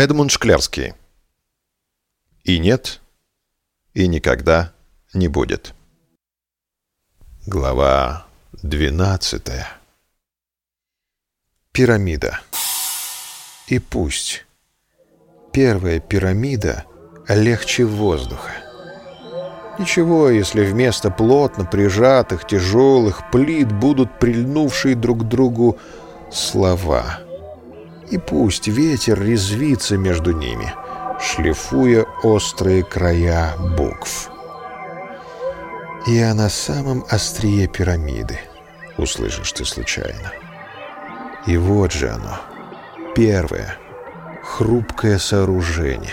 Эдмунд Шклярский. И нет, и никогда не будет. Глава двенадцатая. Пирамида. И пусть. Первая пирамида легче воздуха. Ничего, если вместо плотно прижатых тяжелых плит будут прильнувшие друг к другу слова — и пусть ветер резвится между ними, шлифуя острые края букв. «Я на самом острие пирамиды», — услышишь ты случайно. И вот же оно, первое, хрупкое сооружение.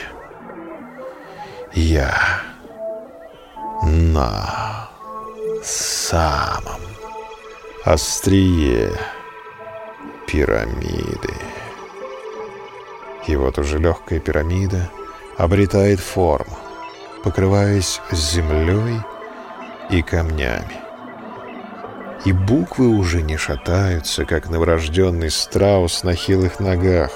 Я на самом острие пирамиды. И вот уже легкая пирамида обретает форму, покрываясь землей и камнями. И буквы уже не шатаются, как новорожденный страус на хилых ногах.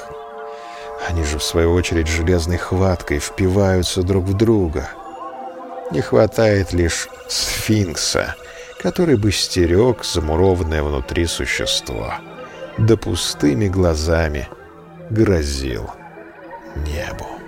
Они же, в свою очередь, железной хваткой впиваются друг в друга. Не хватает лишь сфинкса, который бы стерег замурованное внутри существо, да пустыми глазами грозил niebo.